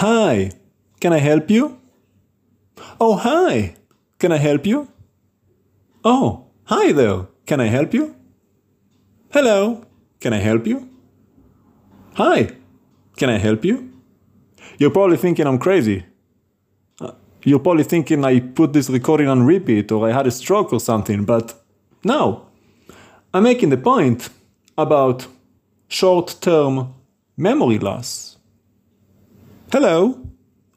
Hi, can I help you? Oh, hi, can I help you? Oh, hi there, can I help you? Hello, can I help you? Hi, can I help you? You're probably thinking I'm crazy. Uh, You're probably thinking I put this recording on repeat or I had a stroke or something, but no. I'm making the point about short term memory loss. Hello.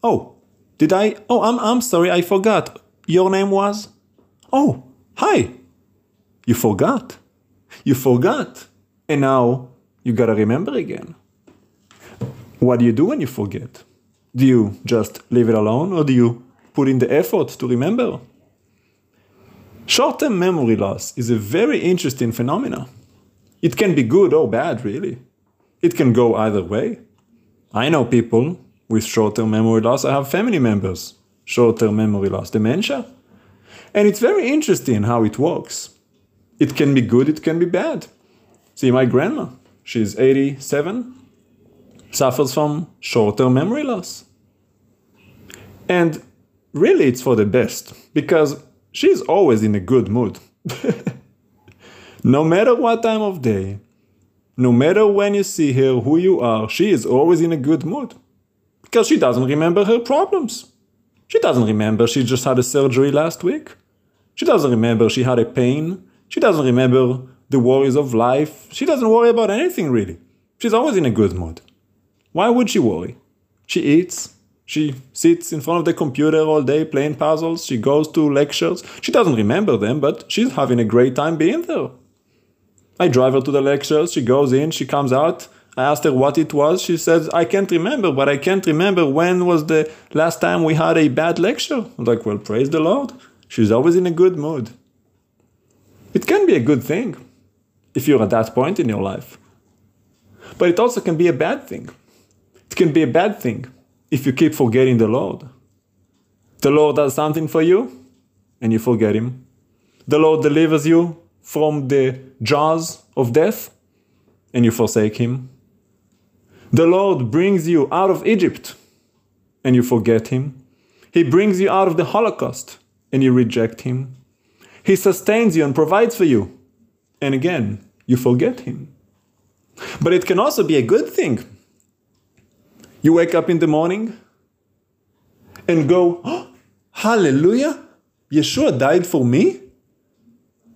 Oh, did I? Oh, I'm, I'm sorry, I forgot. Your name was? Oh, hi. You forgot. You forgot. And now you gotta remember again. What do you do when you forget? Do you just leave it alone or do you put in the effort to remember? Short term memory loss is a very interesting phenomenon. It can be good or bad, really. It can go either way. I know people with short term memory loss. I have family members, short term memory loss, dementia. And it's very interesting how it works. It can be good, it can be bad. See, my grandma, she's 87, suffers from short term memory loss. And really, it's for the best because she's always in a good mood. no matter what time of day, no matter when you see her, who you are, she is always in a good mood because she doesn't remember her problems. She doesn't remember she just had a surgery last week. She doesn't remember she had a pain. She doesn't remember the worries of life. She doesn't worry about anything really. She's always in a good mood. Why would she worry? She eats. She sits in front of the computer all day playing puzzles. She goes to lectures. She doesn't remember them, but she's having a great time being there. I drive her to the lectures. She goes in, she comes out. I asked her what it was. She says, I can't remember, but I can't remember when was the last time we had a bad lecture. I'm like, well, praise the Lord. She's always in a good mood. It can be a good thing if you're at that point in your life. But it also can be a bad thing. It can be a bad thing if you keep forgetting the Lord. The Lord does something for you and you forget Him. The Lord delivers you from the jaws of death and you forsake Him. The Lord brings you out of Egypt and you forget Him. He brings you out of the Holocaust and you reject Him. He sustains you and provides for you. And again, you forget Him. But it can also be a good thing. You wake up in the morning and go, oh, Hallelujah! Yeshua died for me.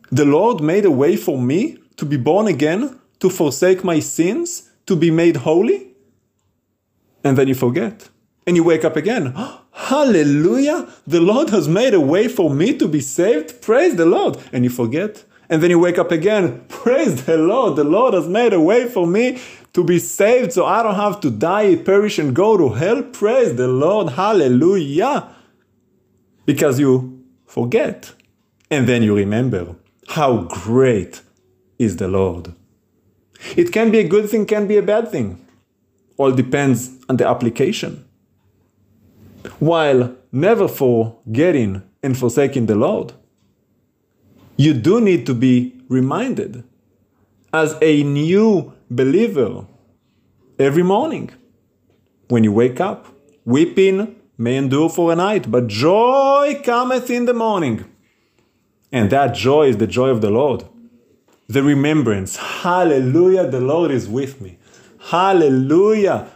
The Lord made a way for me to be born again, to forsake my sins, to be made holy. And then you forget. And you wake up again. Hallelujah! The Lord has made a way for me to be saved. Praise the Lord. And you forget. And then you wake up again. Praise the Lord. The Lord has made a way for me to be saved so I don't have to die, perish, and go to hell. Praise the Lord. Hallelujah. Because you forget. And then you remember how great is the Lord. It can be a good thing, can be a bad thing. All depends on the application. While never forgetting and forsaking the Lord, you do need to be reminded as a new believer every morning when you wake up. Weeping may endure for a night, but joy cometh in the morning. And that joy is the joy of the Lord. The remembrance. Hallelujah, the Lord is with me. Hallelujah,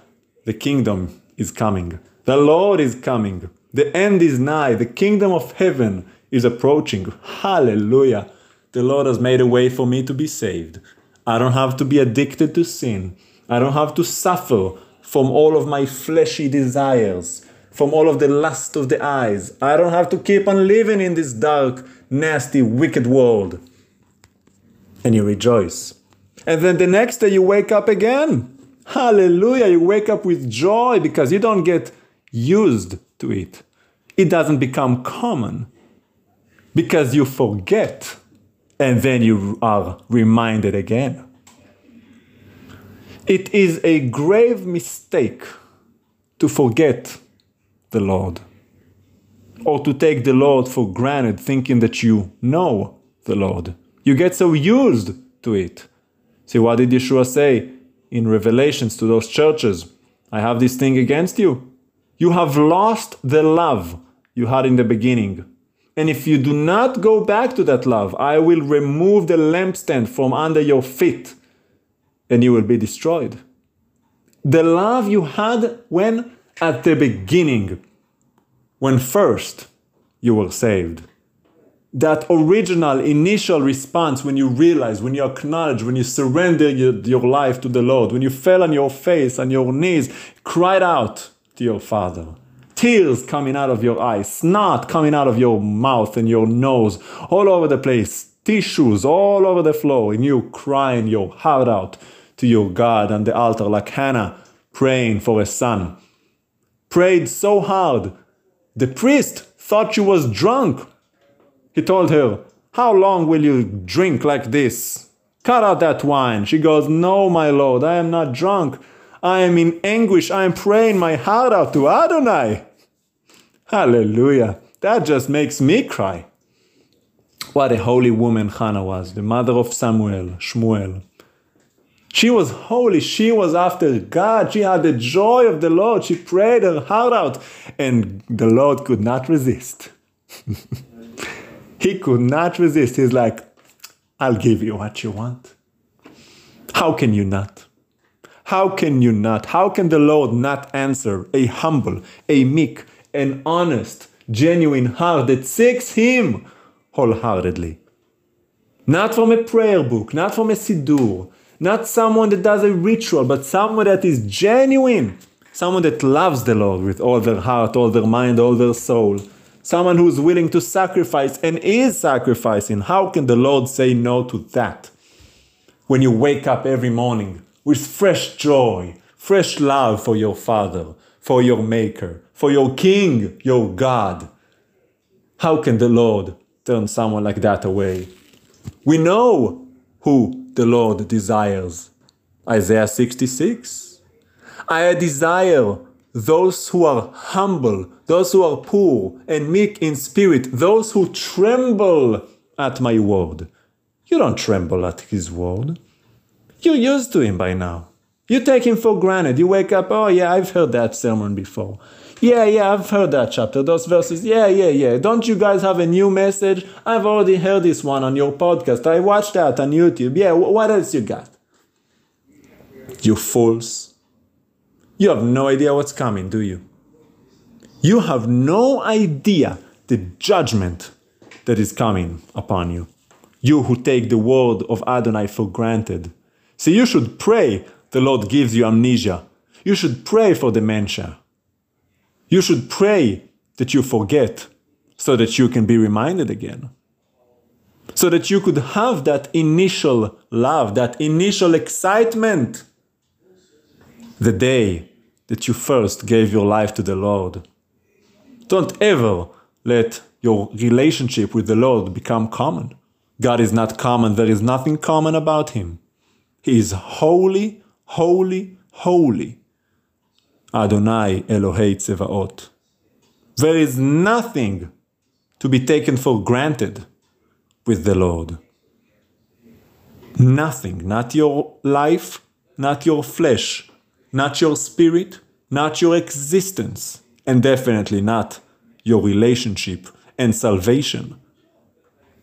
the kingdom is coming. The Lord is coming. The end is nigh. The kingdom of heaven is approaching. Hallelujah. The Lord has made a way for me to be saved. I don't have to be addicted to sin. I don't have to suffer from all of my fleshy desires, from all of the lust of the eyes. I don't have to keep on living in this dark, nasty, wicked world. And you rejoice. And then the next day you wake up again. Hallelujah. You wake up with joy because you don't get used to it. It doesn't become common because you forget and then you are reminded again. It is a grave mistake to forget the Lord or to take the Lord for granted, thinking that you know the Lord. You get so used to it. See, what did Yeshua say in Revelations to those churches? I have this thing against you. You have lost the love you had in the beginning. And if you do not go back to that love, I will remove the lampstand from under your feet and you will be destroyed. The love you had when at the beginning, when first you were saved. That original initial response when you realize, when you acknowledge, when you surrender your, your life to the Lord, when you fell on your face, on your knees, cried out to your Father. Tears coming out of your eyes, snot coming out of your mouth and your nose, all over the place, tissues all over the floor, and you crying your heart out to your God on the altar, like Hannah praying for a son. Prayed so hard, the priest thought she was drunk. He told her, How long will you drink like this? Cut out that wine. She goes, No, my lord, I am not drunk. I am in anguish. I am praying my heart out to Adonai. Hallelujah. That just makes me cry. What a holy woman Hannah was, the mother of Samuel, Shmuel. She was holy. She was after God. She had the joy of the Lord. She prayed her heart out, and the Lord could not resist. he could not resist. He's like, I'll give you what you want. How can you not? How can you not? How can the Lord not answer a humble, a meek, an honest, genuine heart that seeks Him wholeheartedly? Not from a prayer book, not from a siddur, not someone that does a ritual, but someone that is genuine, someone that loves the Lord with all their heart, all their mind, all their soul, someone who's willing to sacrifice and is sacrificing. How can the Lord say no to that? When you wake up every morning with fresh joy, fresh love for your Father, for your Maker, for your King, your God. How can the Lord turn someone like that away? We know who the Lord desires. Isaiah 66. I desire those who are humble, those who are poor and meek in spirit, those who tremble at my word. You don't tremble at his word. You're used to him by now. You take him for granted. You wake up, oh yeah, I've heard that sermon before. Yeah, yeah, I've heard that chapter, those verses. Yeah, yeah, yeah. Don't you guys have a new message? I've already heard this one on your podcast. I watched that on YouTube. Yeah, what else you got? You fools. You have no idea what's coming, do you? You have no idea the judgment that is coming upon you. You who take the word of Adonai for granted. See, you should pray the Lord gives you amnesia. You should pray for dementia. You should pray that you forget so that you can be reminded again. So that you could have that initial love, that initial excitement the day that you first gave your life to the Lord. Don't ever let your relationship with the Lord become common. God is not common, there is nothing common about Him. He is holy, holy, holy. Adonai Elohei Tzevaot. There is nothing to be taken for granted with the Lord. Nothing, not your life, not your flesh, not your spirit, not your existence, and definitely not your relationship and salvation.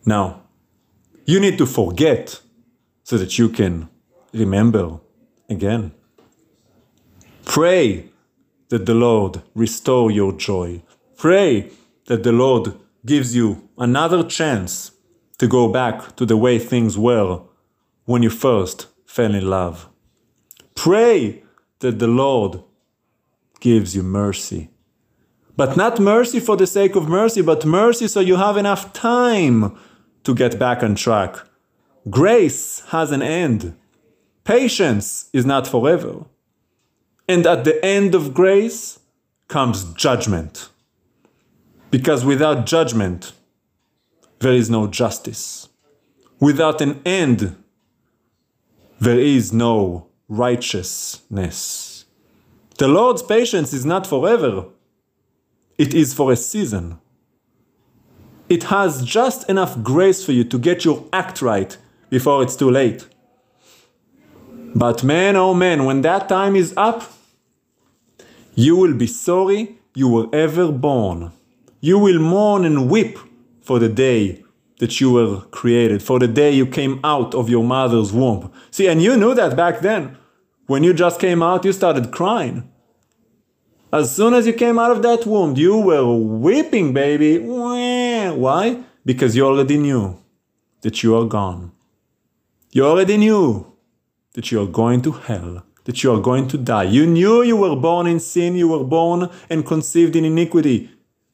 Now, you need to forget so that you can remember again. Pray that the Lord restore your joy. Pray that the Lord gives you another chance to go back to the way things were when you first fell in love. Pray that the Lord gives you mercy. But not mercy for the sake of mercy, but mercy so you have enough time to get back on track. Grace has an end. Patience is not forever. And at the end of grace comes judgment. Because without judgment, there is no justice. Without an end, there is no righteousness. The Lord's patience is not forever, it is for a season. It has just enough grace for you to get your act right before it's too late. But man, oh man, when that time is up, you will be sorry you were ever born. You will mourn and weep for the day that you were created, for the day you came out of your mother's womb. See, and you knew that back then. When you just came out, you started crying. As soon as you came out of that womb, you were weeping, baby. Why? Because you already knew that you are gone. You already knew that you are going to hell, that you are going to die. You knew you were born in sin, you were born and conceived in iniquity.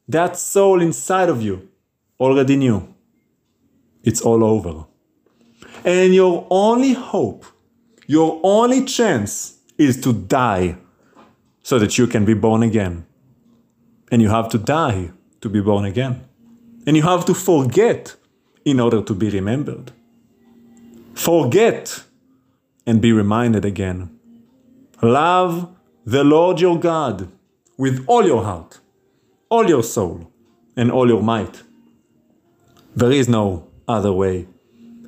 That soul inside of you already knew. It's all over. And your only hope, your only chance is to die so that you can be born again. And you have to die to be born again. And you have to forget in order to be remembered. Forget and be reminded again. Love the Lord your God with all your heart, all your soul, and all your might. There is no other way.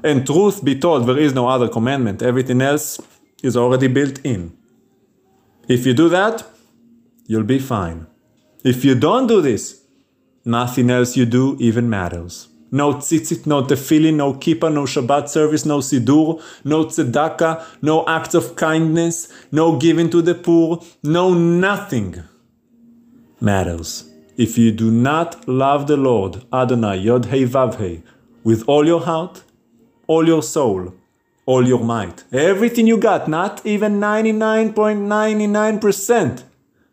And truth be told, there is no other commandment. Everything else is already built in. If you do that, you'll be fine. If you don't do this, nothing else you do even matters. No tzitzit, no tefillin, no kippah, no Shabbat service, no siddur, no tzedakah, no acts of kindness, no giving to the poor, no nothing matters. If you do not love the Lord, Adonai, Yod Hei Vav Hei, with all your heart, all your soul, all your might, everything you got, not even 99.99%,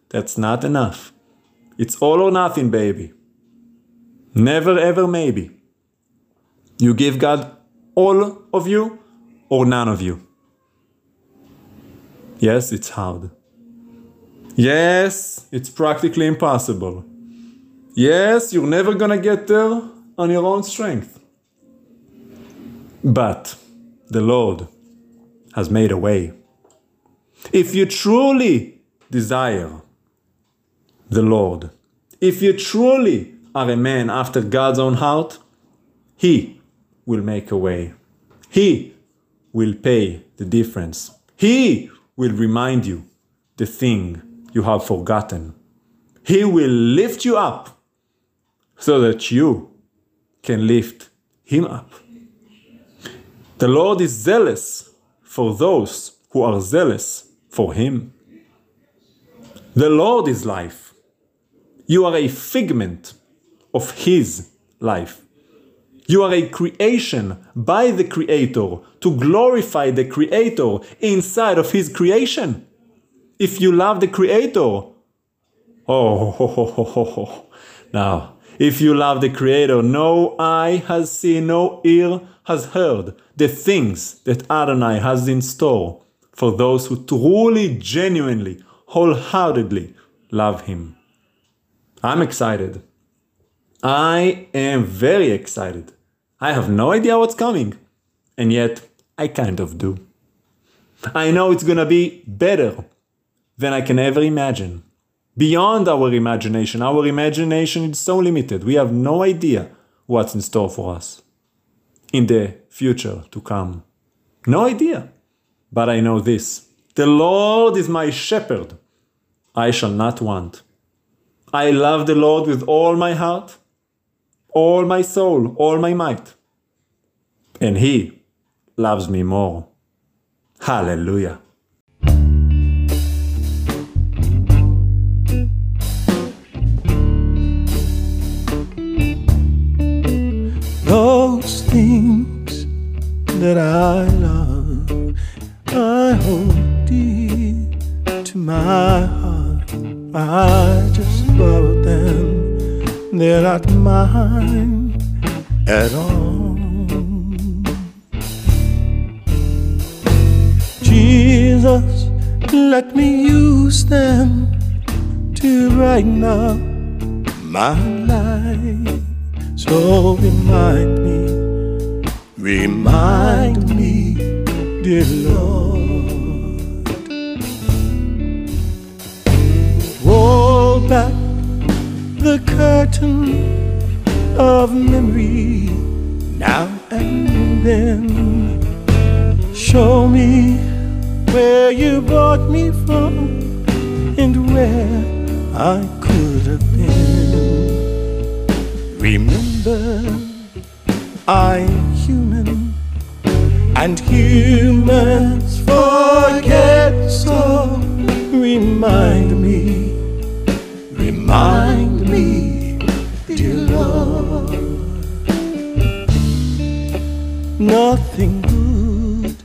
that's not enough. It's all or nothing, baby. Never ever maybe. You give God all of you or none of you. Yes, it's hard. Yes, it's practically impossible. Yes, you're never gonna get there on your own strength. But the Lord has made a way. If you truly desire the Lord. If you truly are a man after God's own heart, He will make a way. He will pay the difference. He will remind you the thing you have forgotten. He will lift you up so that you can lift Him up. The Lord is zealous for those who are zealous for Him. The Lord is life. You are a figment of His life. You are a creation by the Creator to glorify the Creator inside of His creation. If you love the Creator, oh, ho, ho, ho, ho, now, if you love the Creator, no eye has seen, no ear has heard the things that Adonai has in store for those who truly, genuinely, wholeheartedly love Him. I'm excited. I am very excited. I have no idea what's coming, and yet I kind of do. I know it's gonna be better than I can ever imagine. Beyond our imagination, our imagination is so limited, we have no idea what's in store for us in the future to come. No idea. But I know this the Lord is my shepherd, I shall not want. I love the Lord with all my heart, all my soul, all my might. And He loves me more. Hallelujah. That I love, I hold dear to my heart. I just borrowed them, they're not mine at all. Jesus, let me use them to brighten up my life. So remind me, remind me, dear Lord. Roll back the curtain of memory now and then. Show me where you brought me from and where I could have been. Remember, I'm human, and humans forget. So remind me, remind me, dear Lord. Nothing good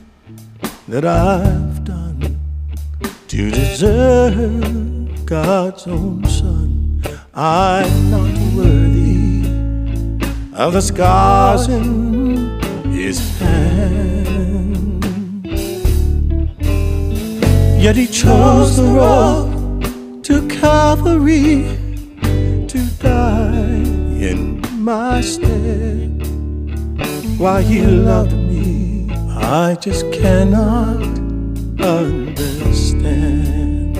that I've done to deserve God's own Son. I'm not worthy of the scars in Hand. Yet He chose the road to Calvary to die in my stead. Why He loved me, I just cannot understand.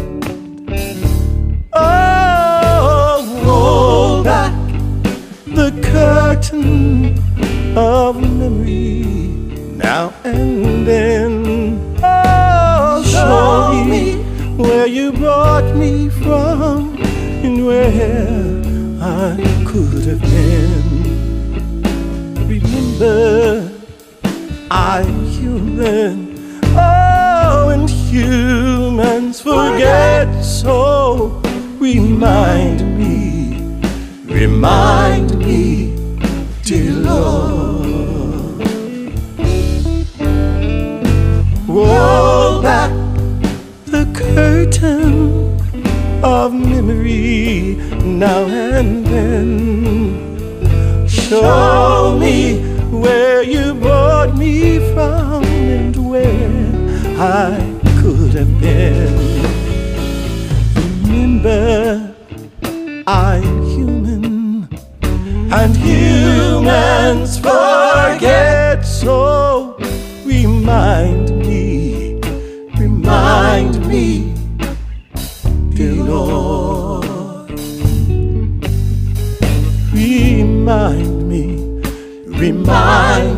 Oh, roll back the curtain of memory now and then. Oh, show me where you brought me from and where I could have been. Remember, I'm human. Oh, and humans forget. So remind me, remind me, now and then. Show me where you brought me from and where I could have been. Remember, I'm human, and humans remind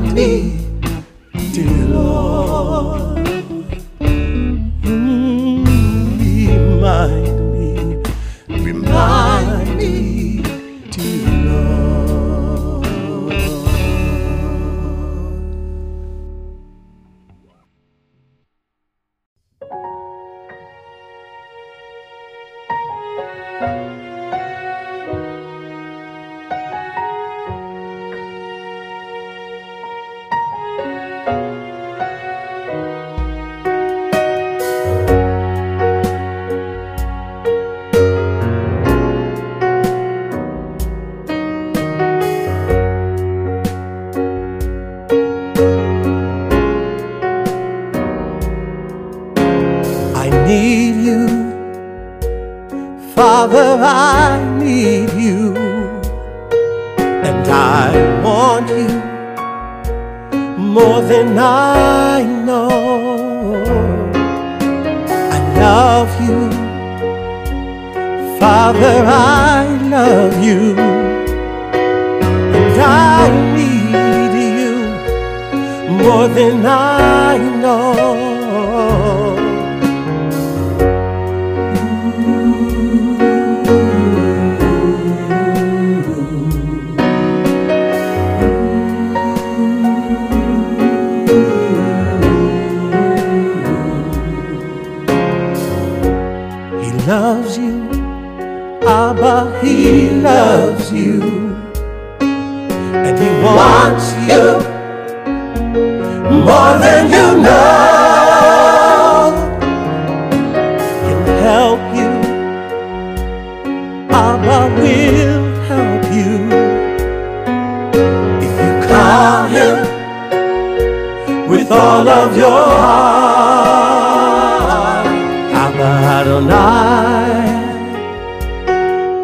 Adonai,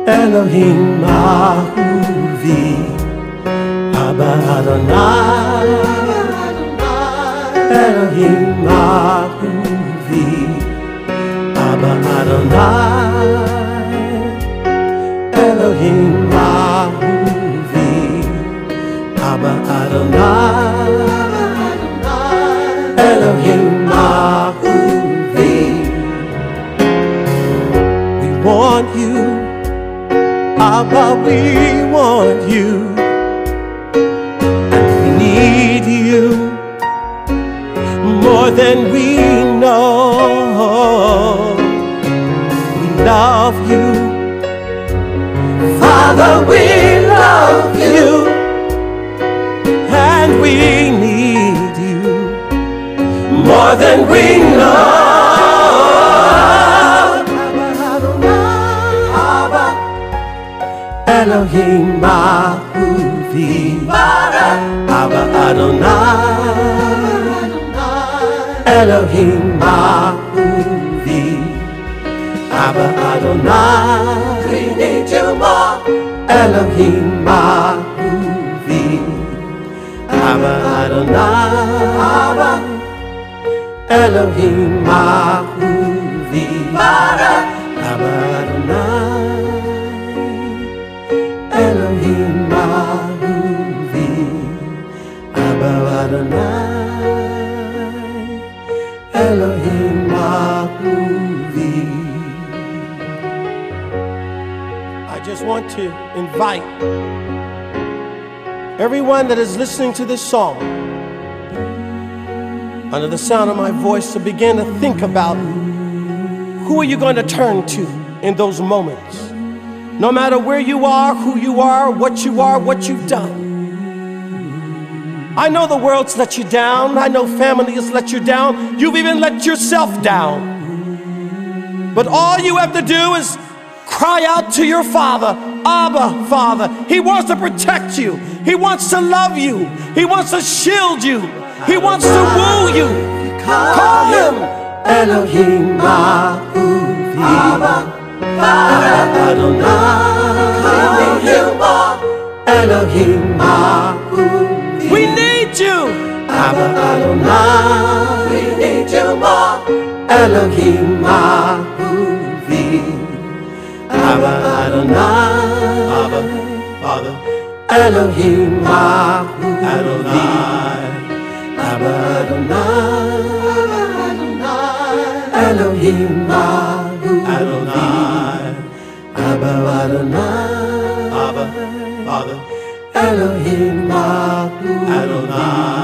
Elohim Ahuvi, Abba Adonai, Elohim Ahuvi, Abba Adonai, Elohim Ahuvi, Abba Adonai, We want you. And we need you more than we know. We love you. Father, we love you. And we need you more than we know. Adonai. Elohim Mahuvi. Abba Adonai. More Elohim Mahuvi. Abba Adonai. Abba Elohim Mahuvi want to invite everyone that is listening to this song under the sound of my voice to begin to think about who are you going to turn to in those moments no matter where you are, who you are, what you are, what you've done. I know the world's let you down. I know family has let you down. You've even let yourself down. But all you have to do is cry out to your Father, Abba, Father. He wants to protect you, He wants to love you, He wants to shield you, He wants to woo you. Call Him Elohim. Abba. Elohim Mahuvi. We need you. Abba Adonai. We need you more. Elohim. Abba Adonai. Abba, Father. Elohim Mahuvi. Adonai. Abba Adonai. Adonai, Elohim Mahuvi. Adonai. Abba Adonai. Abba, Father. Elohim Mahuvi.